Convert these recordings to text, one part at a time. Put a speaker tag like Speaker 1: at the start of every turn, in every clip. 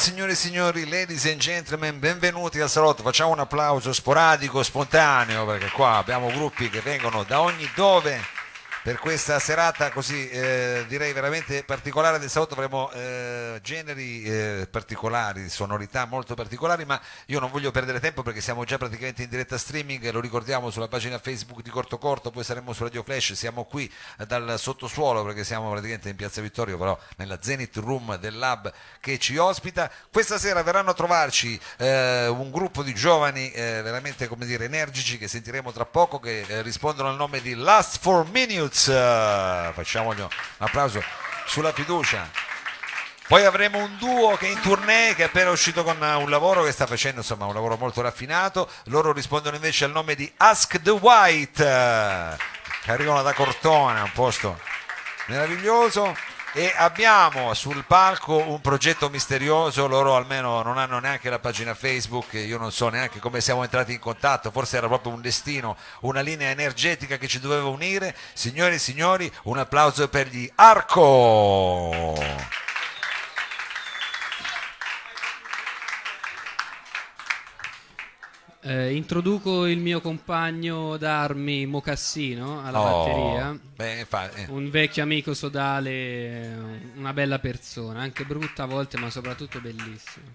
Speaker 1: signore e signori, ladies and gentlemen, benvenuti al salotto. Facciamo un applauso sporadico, spontaneo, perché qua abbiamo gruppi che vengono da ogni dove per questa serata così eh, direi veramente particolare del salotto avremo eh, generi eh, particolari, sonorità molto particolari, ma io non voglio perdere tempo perché siamo già praticamente in diretta streaming, lo ricordiamo sulla pagina Facebook di Corto Corto, poi saremo su Radio Flash, siamo qui dal sottosuolo perché siamo praticamente in Piazza Vittorio, però nella Zenith Room del Lab che ci ospita. Questa sera verranno a trovarci eh, un gruppo di giovani eh, veramente come dire energici che sentiremo tra poco che eh, rispondono al nome di Last for Minutes. Facciamogli un applauso sulla fiducia. Poi avremo un duo che è in tournée, che è appena uscito con un lavoro che sta facendo, insomma, un lavoro molto raffinato. Loro rispondono invece al nome di Ask the White, che arrivano da Cortona, un posto meraviglioso. E abbiamo sul palco un progetto misterioso, loro almeno non hanno neanche la pagina Facebook, io non so neanche come siamo entrati in contatto, forse era proprio un destino, una linea energetica che ci doveva unire. Signore e signori, un applauso per gli Arco!
Speaker 2: Eh, introduco il mio compagno d'armi Mocassino alla
Speaker 1: Oh,
Speaker 2: batteria,
Speaker 1: beh, fa- eh.
Speaker 2: un vecchio amico sodale, una bella persona, anche brutta a volte, ma soprattutto bellissima.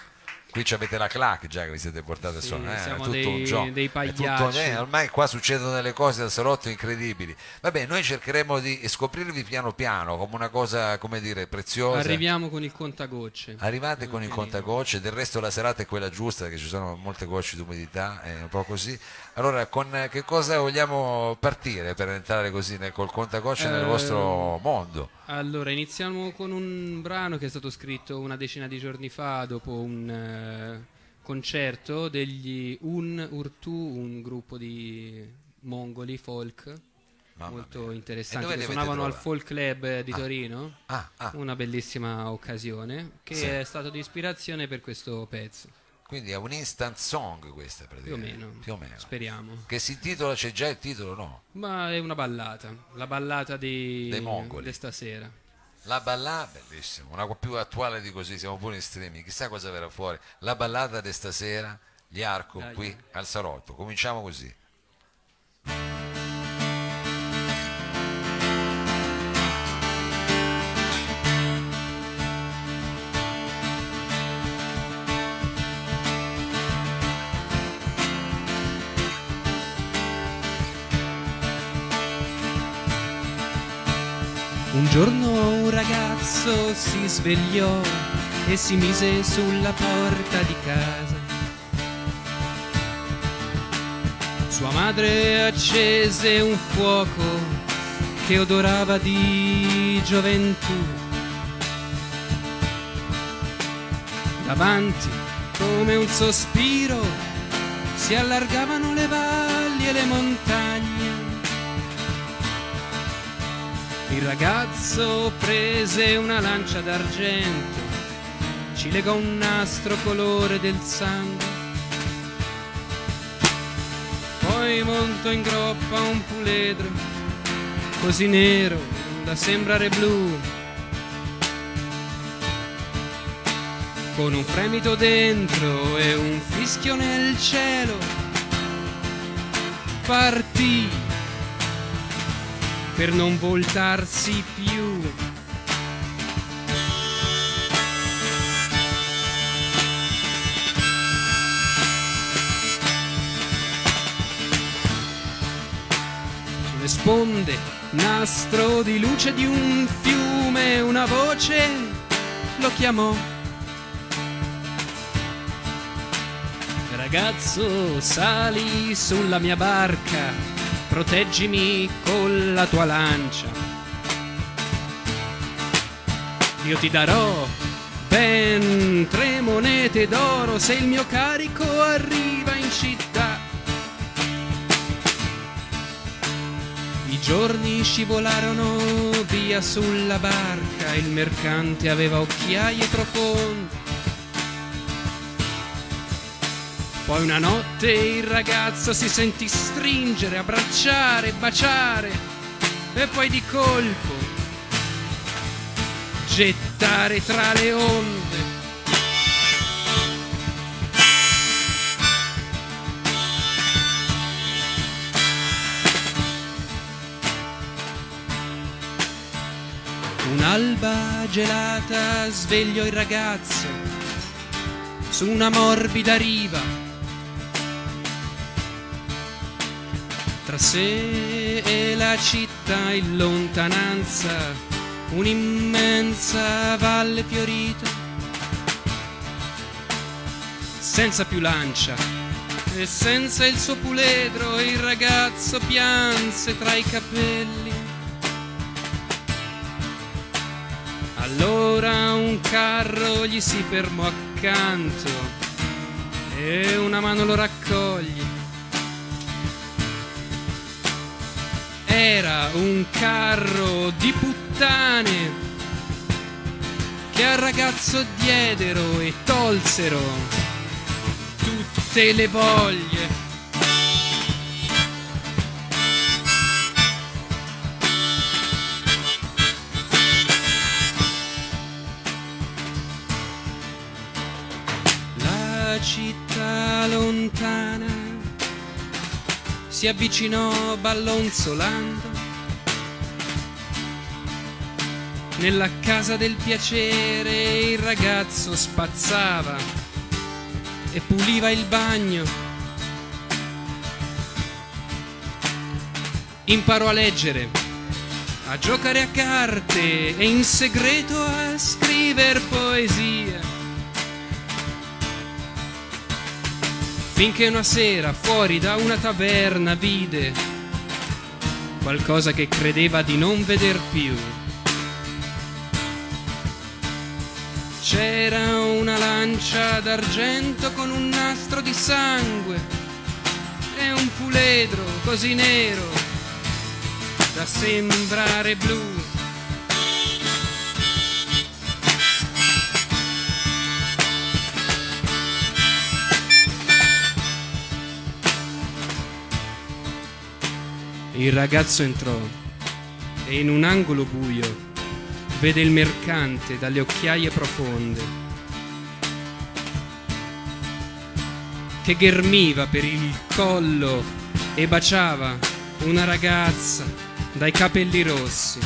Speaker 1: Qui avete la clac già che vi siete portati a
Speaker 2: Sì,
Speaker 1: suonare, eh,
Speaker 2: siamo
Speaker 1: tutto
Speaker 2: dei-
Speaker 1: un gioco.
Speaker 2: dei
Speaker 1: È tutto-
Speaker 2: pagliacci.
Speaker 1: eh, ormai qua succedono delle cose al salotto incredibili. Vabbè, noi cercheremo di scoprirvi piano piano come una cosa, come dire, preziosa.
Speaker 2: Arriviamo con il contagocce.
Speaker 1: Arrivate con il contagocce, del resto la serata è quella giusta, che ci sono molte gocce di umidità, è un po' così. Allora, con eh, che cosa vogliamo partire per entrare così nel, col contagocce nel
Speaker 2: Eh,
Speaker 1: vostro mondo?
Speaker 2: Allora, iniziamo con un brano che è stato scritto una decina di giorni fa dopo un eh, concerto degli Un Urtu, un gruppo di mongoli folk
Speaker 1: Mamma
Speaker 2: molto
Speaker 1: mia. E
Speaker 2: interessanti
Speaker 1: dove
Speaker 2: che suonavano al? Folk Club di Torino.
Speaker 1: Ah, ah,
Speaker 2: Una bellissima occasione che
Speaker 1: Sì.
Speaker 2: è stato di ispirazione per questo pezzo,
Speaker 1: quindi è un instant song questa
Speaker 2: più o
Speaker 1: praticamente.
Speaker 2: meno.
Speaker 1: Più o meno.
Speaker 2: Speriamo.
Speaker 1: Che si intitola, c'è già il titolo, no?
Speaker 2: Ma è una ballata, la ballata di,
Speaker 1: Dei mongoli.
Speaker 2: di stasera.
Speaker 1: La ballata, bellissimo, una più attuale di così, siamo pure in streaming, chissà cosa verrà fuori. La ballata di stasera, gli Arco
Speaker 2: Dai.
Speaker 1: qui al salotto, cominciamo così.
Speaker 2: Giorno un ragazzo si svegliò e si mise sulla porta di casa. Sua madre accese un fuoco che odorava di gioventù. Davanti, come un sospiro, si allargavano le valli e le montagne. Il ragazzo prese una lancia d'argento, ci legò un nastro colore del sangue. Poi montò in groppa un puledro, così nero da sembrare blu. Con un fremito dentro e un fischio nel cielo, partì per non voltarsi più. Sulle sponde, nastro di luce di un fiume, una voce lo chiamò. Ragazzo, sali sulla mia barca, proteggimi con la tua lancia. Io ti darò ben tre monete d'oro se il mio carico arriva in città. I giorni scivolarono via sulla barca, il mercante aveva occhiaie profonde. Poi una notte il ragazzo si sentì stringere, abbracciare, baciare e poi di colpo gettare tra le onde. Un'alba gelata svegliò il ragazzo su una morbida riva Tra sé e la città in lontananza, un'immensa valle fiorita, senza più lancia e senza il suo puledro il ragazzo pianse tra i capelli. Allora un carro gli si fermò accanto e una mano lo raccoglie. Era un carro di puttane che al ragazzo diedero e tolsero tutte le voglie. La città lontana si avvicinò ballonzolando nella casa del piacere il ragazzo spazzava e puliva il bagno. Imparò a leggere, a giocare a carte e in segreto a scrivere poesia. Finché una sera fuori da una taverna vide qualcosa che credeva di non veder più. C'era una lancia d'argento con un nastro di sangue e un puledro così nero da sembrare blu. Il ragazzo entrò e in un angolo buio vede il mercante dalle occhiaie profonde che ghermiva per il collo e baciava una ragazza dai capelli rossi.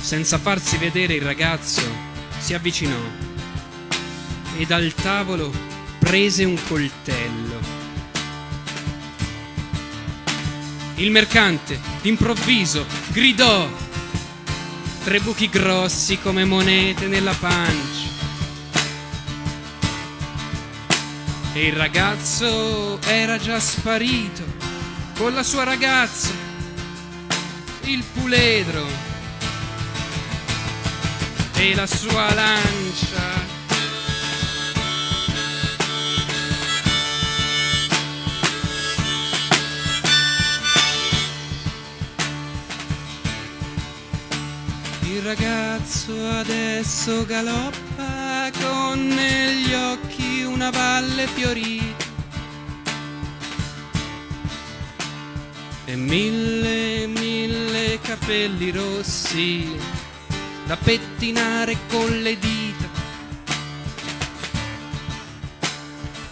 Speaker 2: Senza farsi vedere il ragazzo si avvicinò e dal tavolo prese un coltello. Il mercante, d'improvviso, gridò. Tre buchi grossi come monete nella pancia. E il ragazzo era già sparito con la sua ragazza, il puledro e la sua lancia. Ragazzo adesso galoppa con negli occhi una valle fiorita e mille, mille capelli rossi da pettinare con le dita.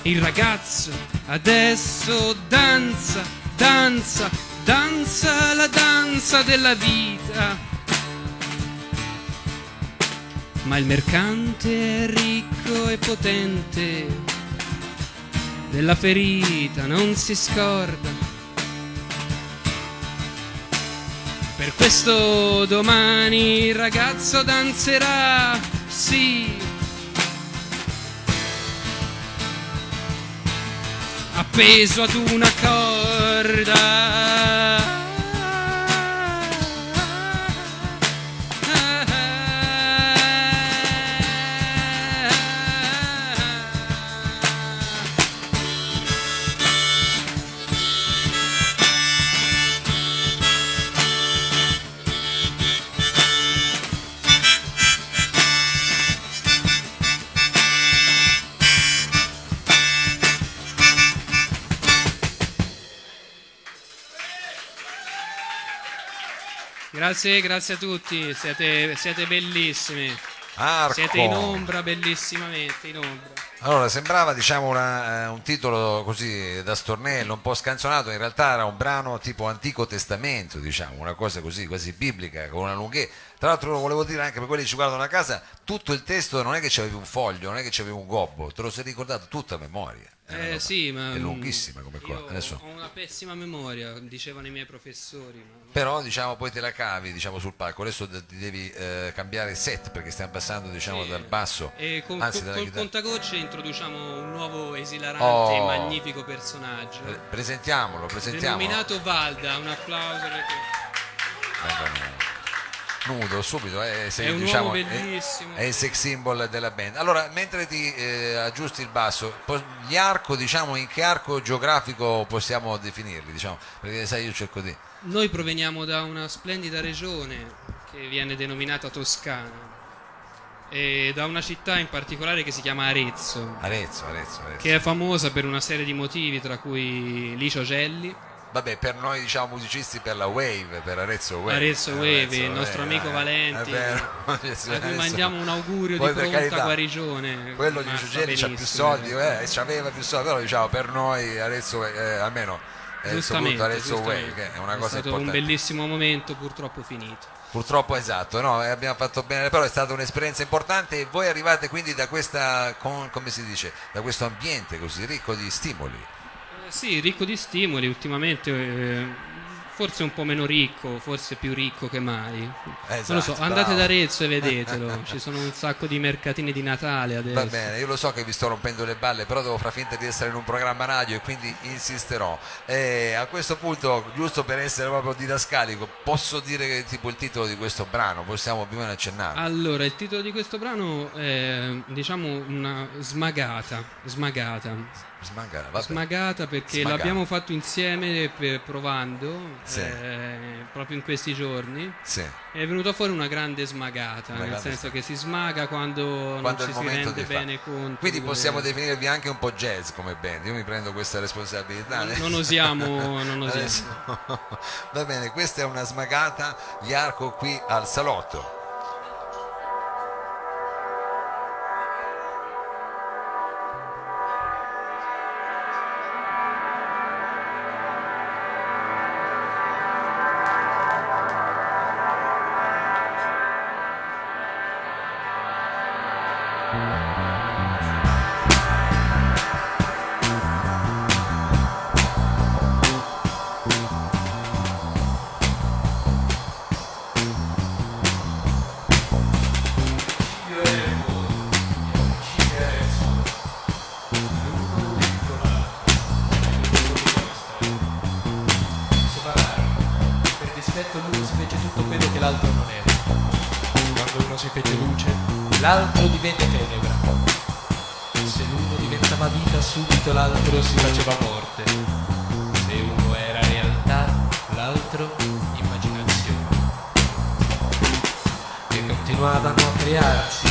Speaker 2: Il ragazzo adesso danza, danza, danza la danza della vita. Ma il mercante è ricco e potente, della ferita non si scorda. Per questo domani il ragazzo danzerà, sì. Appeso ad una corda. Grazie, grazie a tutti, siete, siete bellissimi.
Speaker 1: Arco.
Speaker 2: Siete in ombra bellissimamente, in ombra.
Speaker 1: Allora, sembrava diciamo una, eh, un titolo così da stornello, un po' scanzonato, in realtà era un brano tipo Antico Testamento, diciamo, una cosa così, quasi biblica, con una lunghezza. Tra l'altro lo volevo dire anche per quelli che ci guardano a casa, tutto il testo non è che c'avevi un foglio, non è che c'avevi un gobbo, te lo sei ricordato tutto a memoria. È una
Speaker 2: Eh,
Speaker 1: cosa-
Speaker 2: sì, ma
Speaker 1: è
Speaker 2: mm,
Speaker 1: lunghissima come
Speaker 2: io
Speaker 1: Adesso-
Speaker 2: Ho una pessima memoria, dicevano i miei professori. ma-
Speaker 1: Però diciamo poi te la cavi diciamo, sul palco, adesso de- ti devi eh, cambiare set perché stiamo passando diciamo,
Speaker 2: Sì.
Speaker 1: dal basso,
Speaker 2: E con,
Speaker 1: anzi
Speaker 2: con- col
Speaker 1: chitarra.
Speaker 2: contagocce introduciamo un nuovo esilarante
Speaker 1: Oh.
Speaker 2: e magnifico personaggio.
Speaker 1: Pre- Presentiamolo, presentiamolo.
Speaker 2: Denominato Valda, un applauso perché
Speaker 1: Vengono nudo subito eh, sei,
Speaker 2: È un
Speaker 1: diciamo,
Speaker 2: uomo
Speaker 1: è-
Speaker 2: bellissimo.
Speaker 1: è, il sex symbol della band allora mentre ti eh, aggiusti il basso gli arco diciamo in che arco geografico possiamo definirli diciamo perché sai io cerco di
Speaker 2: noi proveniamo da una splendida regione che viene denominata Toscana e da una città in particolare che si chiama Arezzo,
Speaker 1: Arezzo Arezzo, Arezzo.
Speaker 2: che è famosa per una serie di motivi, tra cui Licio Gelli,
Speaker 1: vabbè per noi diciamo musicisti per la Wave per Arezzo Wave
Speaker 2: Arezzo Wave, il nostro amico
Speaker 1: eh,
Speaker 2: Valenti,
Speaker 1: vero.
Speaker 2: a cui mandiamo un augurio
Speaker 1: Poi,
Speaker 2: di pronta
Speaker 1: carità,
Speaker 2: guarigione.
Speaker 1: quello di Giugelli c'ha più soldi eh, c'aveva più soldi però diciamo per noi Arezzo eh, almeno eh,
Speaker 2: Giustamente,
Speaker 1: Arezzo
Speaker 2: giustamente.
Speaker 1: Wave che è una
Speaker 2: È
Speaker 1: cosa
Speaker 2: stato
Speaker 1: importante
Speaker 2: un bellissimo momento, purtroppo finito.
Speaker 1: Purtroppo esatto, no, eh, abbiamo fatto bene, però è stata un'esperienza importante e voi arrivate quindi da questa, con- come si dice, da questo ambiente così ricco di stimoli.
Speaker 2: Sì, ricco di stimoli, ultimamente eh, forse un po' meno ricco, forse più ricco che mai. non lo so,
Speaker 1: Esatto,
Speaker 2: andate
Speaker 1: bravo.
Speaker 2: da Arezzo e vedetelo, ci sono un sacco di mercatini di Natale adesso.
Speaker 1: Va bene, io lo so che vi sto rompendo le balle, però devo far finta di essere in un programma radio e quindi insisterò. E a questo punto, giusto per essere proprio didascalico, posso dire che tipo il titolo di questo brano, possiamo più o meno accennare.
Speaker 2: Allora, il titolo di questo brano è diciamo una smagata, smagata,
Speaker 1: Smangara, vabbè.
Speaker 2: smagata perché
Speaker 1: Smagata.
Speaker 2: l'abbiamo fatto insieme per- provando
Speaker 1: Sì.
Speaker 2: eh, proprio in questi giorni.
Speaker 1: Sì.
Speaker 2: È venuta fuori una grande smagata,
Speaker 1: Una
Speaker 2: nel
Speaker 1: grande
Speaker 2: senso che si smaga quando,
Speaker 1: Quando
Speaker 2: non ci si rende bene conto.
Speaker 1: Quindi
Speaker 2: di
Speaker 1: possiamo
Speaker 2: quello-
Speaker 1: definirvi anche un po' jazz come band, io mi prendo questa responsabilità.
Speaker 2: Non osiamo, non osiamo.
Speaker 1: Va bene, questa è una smagata, gli arco qui al salotto.
Speaker 3: L'altro non era. Quando uno si fece luce, l'altro divenne tenebra. Se l'uno diventava vita, subito l'altro si faceva morte. Se uno era realtà, l'altro immaginazione. E continuavano a crearsi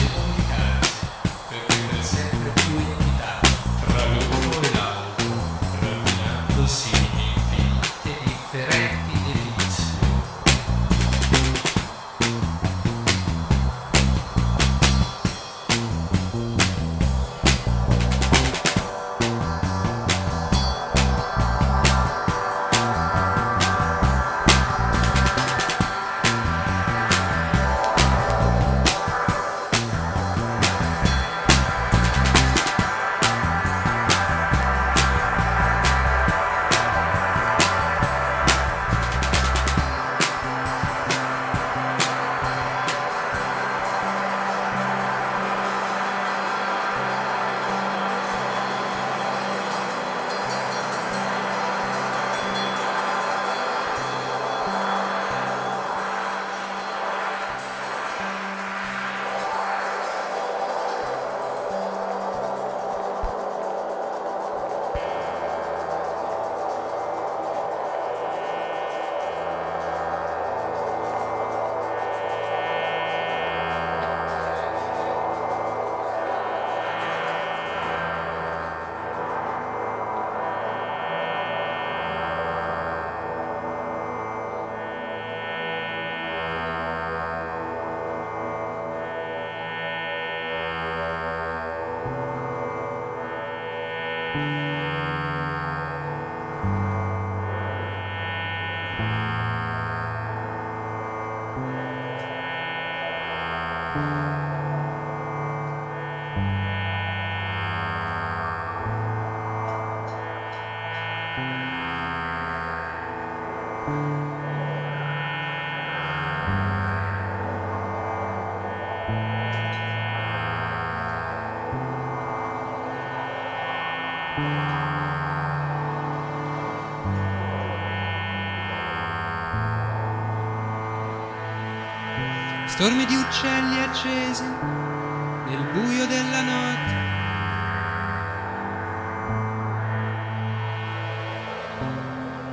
Speaker 2: stormi di uccelli accesi nel buio della notte.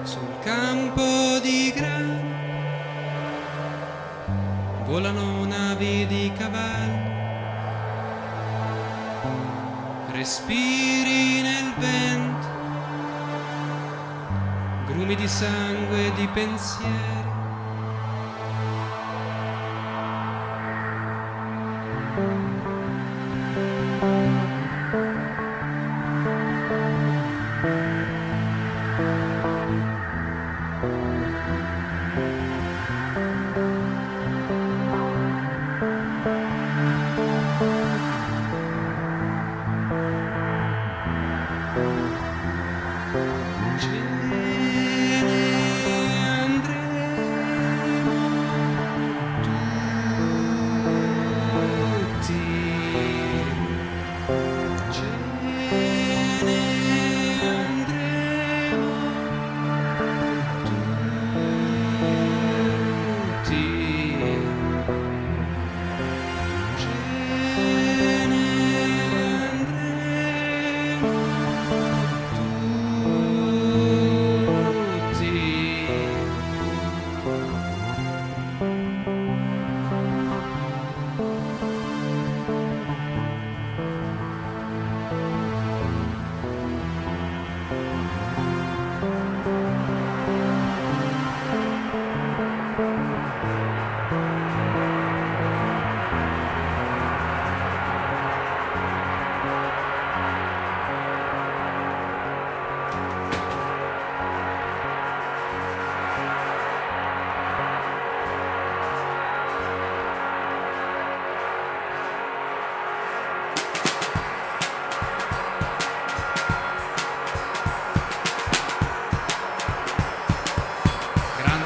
Speaker 2: Sul campo di grano volano navi di cavalli, respiri nel vento, grumi di sangue e di pensieri.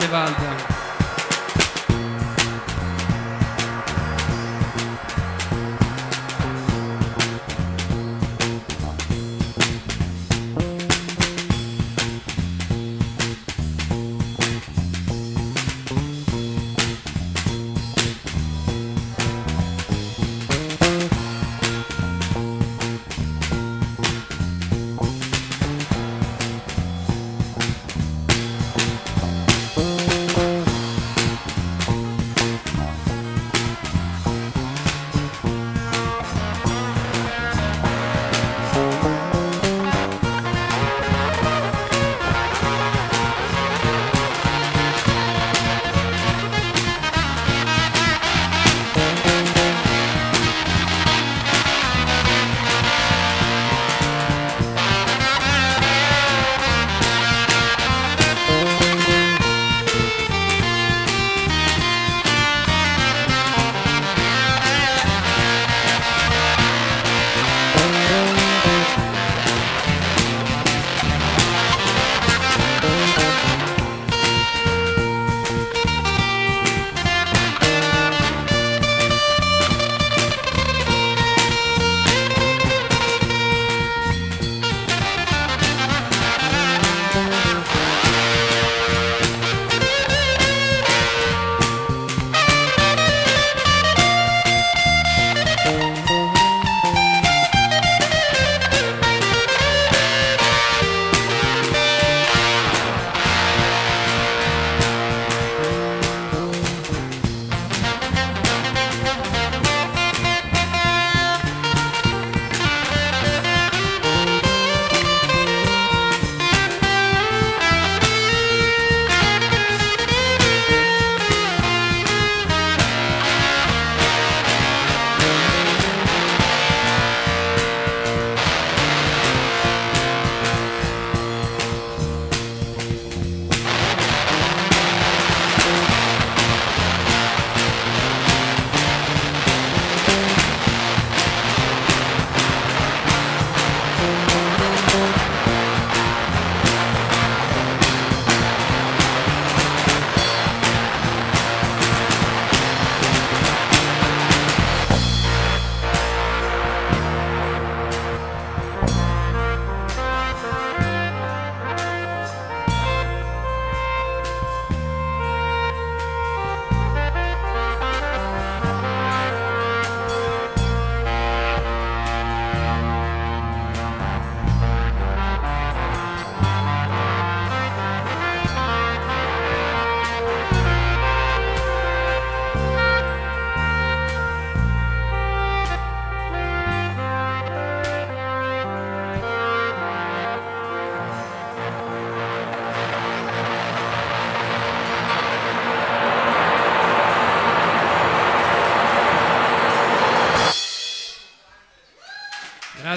Speaker 2: Grande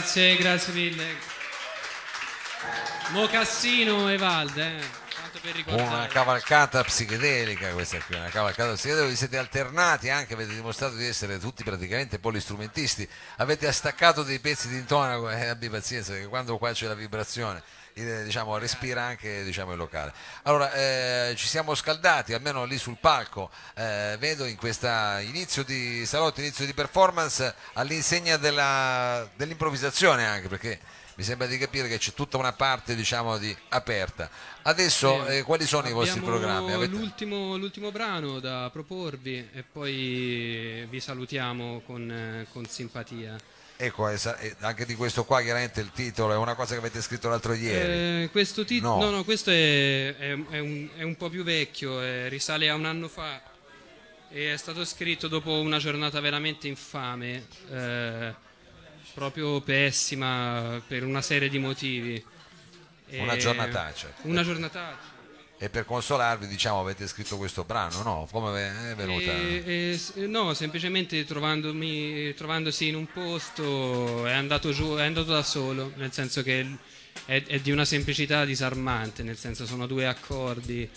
Speaker 2: Grazie, grazie mille. Mocassino e Valde, eh.
Speaker 1: Una cavalcata psichedelica questa qui, una cavalcata psichedelica, vi siete alternati anche, avete dimostrato di essere tutti praticamente polistrumentisti, avete staccato dei pezzi di intonaco e abbi pazienza perché quando qua c'è la vibrazione eh, diciamo, respira anche diciamo, il locale. Allora eh, ci siamo scaldati, almeno lì sul palco, eh, vedo in questo inizio di salotto, inizio di performance all'insegna della- dell'improvvisazione anche perché mi sembra di capire che c'è tutta una parte diciamo di aperta. Adesso eh, quali sono i vostri programmi? Avete-
Speaker 2: L'ultimo, l'ultimo brano da proporvi e poi vi salutiamo con, eh, con simpatia.
Speaker 1: Ecco, eh, anche di questo qua chiaramente il titolo è una cosa che avete scritto l'altro ieri.
Speaker 2: Eh, questo titolo,
Speaker 1: No.
Speaker 2: no. no, questo è, è- è un, è un po' più vecchio, eh, risale a un anno fa e è stato scritto dopo una giornata veramente infame, eh, proprio pessima per una serie di motivi.
Speaker 1: Una
Speaker 2: E-
Speaker 1: giornataccia.
Speaker 2: Una giornataccia.
Speaker 1: E per consolarvi, diciamo, avete scritto questo brano, no? Come è venuta?
Speaker 2: E- e s- no, semplicemente trovandomi, trovandosi in un posto è andato giù, è andato da solo, nel senso che è, è di una semplicità disarmante, nel senso sono due accordi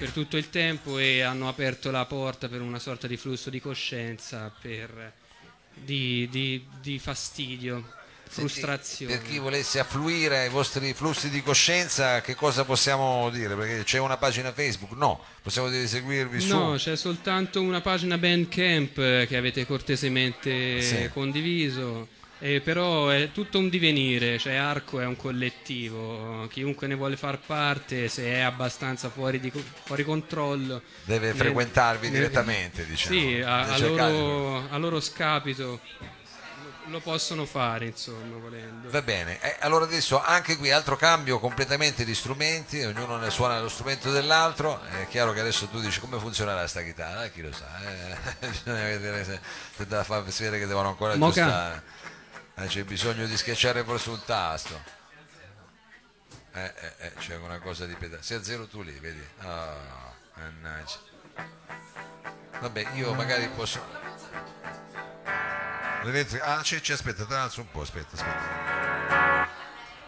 Speaker 2: per tutto il tempo e hanno aperto la porta per una sorta di flusso di coscienza, per, di, di- di fastidio, frustrazione.
Speaker 1: Per chi volesse affluire ai vostri flussi di coscienza, che cosa possiamo dire? Perché c'è una pagina Facebook? No, possiamo dire di seguirvi
Speaker 2: No,
Speaker 1: su.
Speaker 2: c'è soltanto una pagina Bandcamp eh, che avete cortesemente
Speaker 1: Sì.
Speaker 2: condiviso, eh, però è tutto un divenire, cioè Arco è un collettivo, chiunque ne vuole far parte, se è abbastanza fuori, di, fuori controllo,
Speaker 1: Deve frequentarvi
Speaker 2: ne-
Speaker 1: direttamente, diciamo.
Speaker 2: Sì, a, a loro, a loro scapito lo possono fare, insomma, volendo.
Speaker 1: Va bene, Eh, allora adesso anche qui altro cambio completamente di strumenti, ognuno ne suona lo strumento dell'altro, è chiaro che adesso tu dici come funzionerà sta chitarra, chi lo sa, eh, bisogna vedere se, se da far vedere che devono ancora
Speaker 2: Moca.
Speaker 1: aggiustare, Eh, c'è bisogno di schiacciare forse un tasto, eh, eh, eh, c'è una cosa di pedale, sei a zero tu lì, vedi, Ah, mannaggia. Vabbè, io magari posso... Ah, c'è, c'è, aspetta, alzo un po', aspetta, aspetta.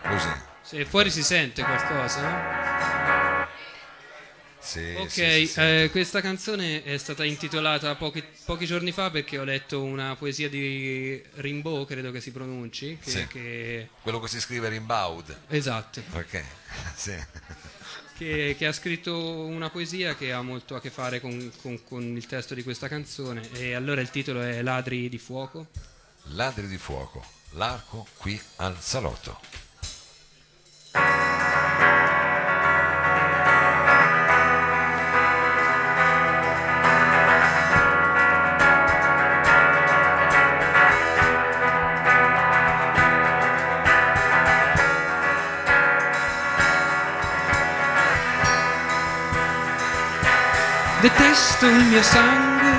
Speaker 1: Così.
Speaker 2: Se fuori si sente qualcosa,
Speaker 1: Sì?
Speaker 2: Ok,
Speaker 1: sì, sì,
Speaker 2: eh, questa canzone è stata intitolata pochi, pochi giorni fa perché ho letto una poesia di Rimbaud, credo che si pronunci, che,
Speaker 1: Sì.
Speaker 2: che-
Speaker 1: Quello che si scrive Rimbaud.
Speaker 2: esatto,
Speaker 1: Ok, sì.
Speaker 2: che, che ha scritto una poesia che ha molto a che fare con, con- con il testo di questa canzone e allora il titolo è Ladri di fuoco.
Speaker 1: Ladri di fuoco, l'arco qui al salotto.
Speaker 2: Detesto il mio sangue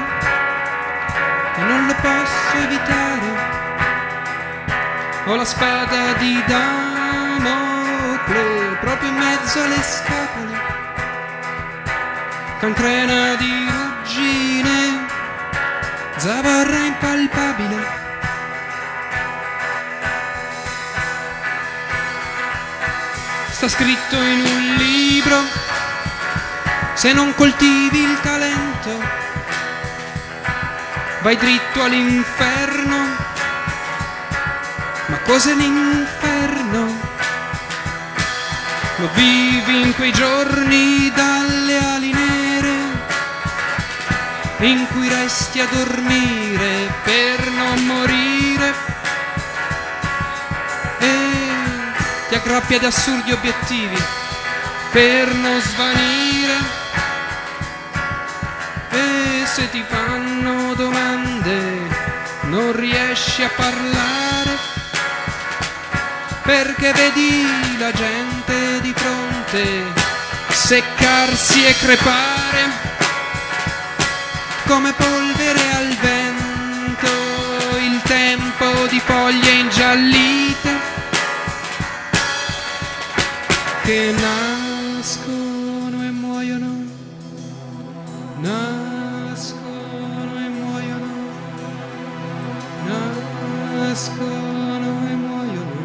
Speaker 2: e non lo posso evitare. Ho la spada di Damocle proprio in mezzo alle scapole. Cancrena di ruggine, zavorra impalpabile. Sta scritto in un libro se non coltivi il talento, vai dritto all'inferno. Ma cos'è l'inferno? Lo vivi in quei giorni dalle ali nere, in cui resti a dormire per non morire. E ti aggrappi ad assurdi obiettivi per non svanire. Fanno domande non riesci a parlare perché vedi la gente di fronte seccarsi e crepare come polvere al vento, il tempo di foglie ingiallite che nascono e muoiono, nascono nascono e muoiono,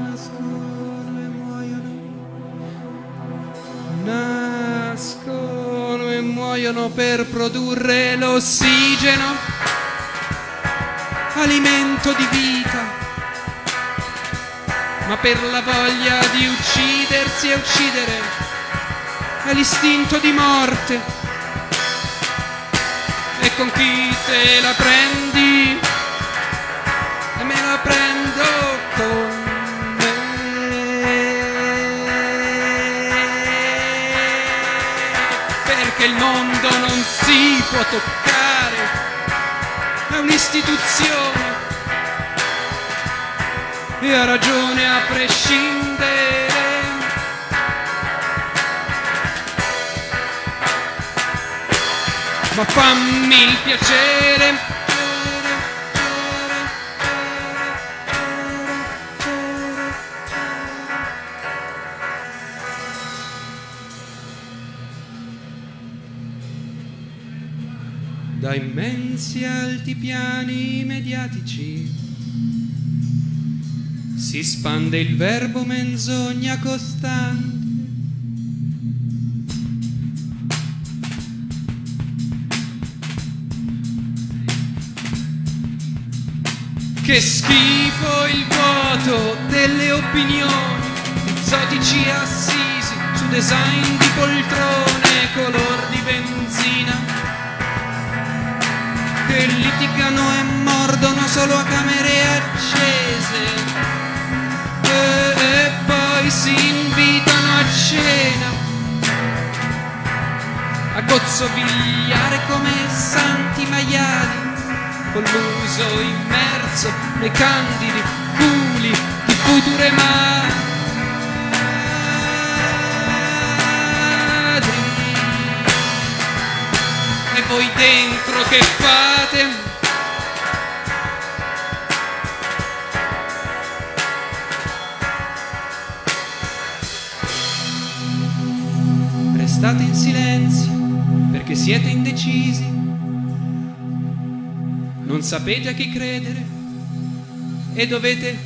Speaker 2: nascono e muoiono, nascono e muoiono per produrre l'ossigeno, alimento di vita. Ma per la voglia di uccidersi e uccidere è l'istinto di morte. Con chi te la prendi? E me la prendo con perché il mondo non si può toccare, è un'istituzione e ha ragione a prescindere. Ma fammi il piacere. Da immensi altipiani mediatici si spande il verbo menzogna costante. Che schifo il vuoto delle opinioni, esotici assisi su design di poltrone color di benzina. Che litigano e mordono solo a camere accese. E, e poi si invitano a cena. A gozzovigliare come santi maiali con l'uso immerso nei candidi culi di future madri e voi dentro che fate? Restate in silenzio perché siete indecisi, non sapete a chi credere e dovete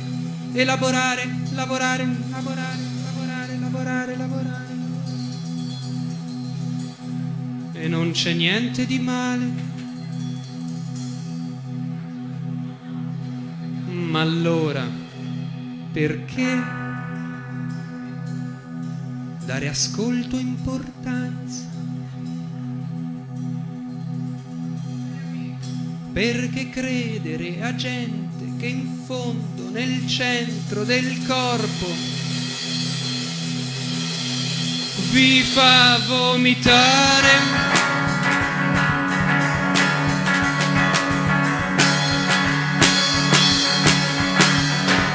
Speaker 2: elaborare, lavorare, lavorare, lavorare, lavorare, lavorare. E non c'è niente di male. Ma allora, perché dare ascolto e importanza? Perché credere a gente che in fondo, nel centro del corpo, vi fa vomitare?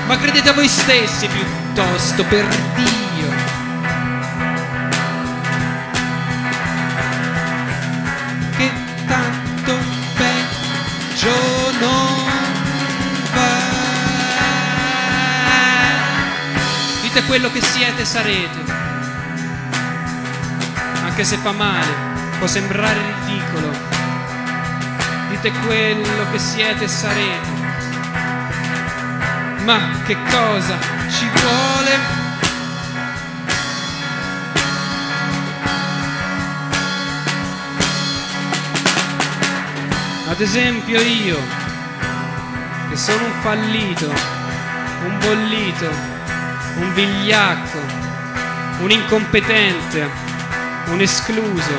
Speaker 2: Ma credete a voi stessi piuttosto, per Dio. Quello che siete e sarete. Anche se fa male, può sembrare ridicolo. Dite quello che siete e sarete. Ma che cosa ci vuole? Ad esempio io, che sono un fallito, un bollito, un vigliacco, un incompetente, un escluso,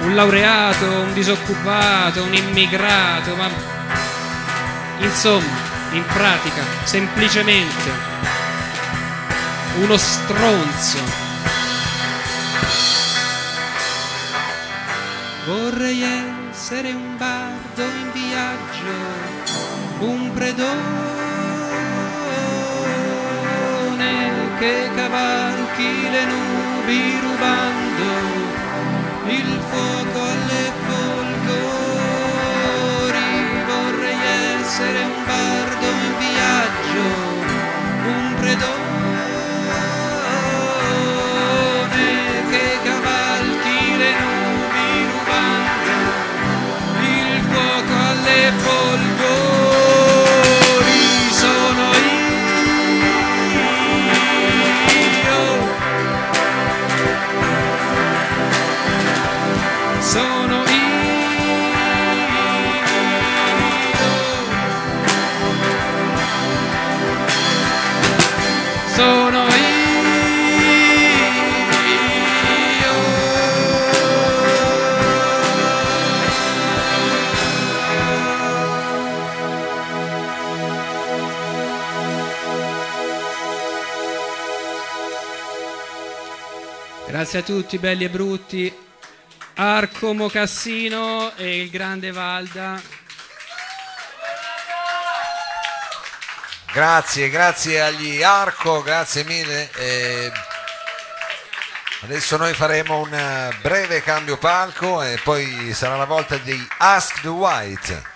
Speaker 2: un laureato, un disoccupato, un immigrato, ma insomma, in pratica, semplicemente uno stronzo. Vorrei essere un bardo in viaggio, un predone che cavalchi le nubi rubando il fuoco alle folgori. Vorrei essere un bardo in viaggio, un predone che cavalchi le nubi rubando il fuoco alle folgori. Grazie a tutti, belli e brutti. Arco Mocassino e il grande Valda.
Speaker 1: Grazie, grazie agli Arco, grazie mille. Eh, adesso noi faremo un breve cambio palco e poi sarà la volta di Ask the White.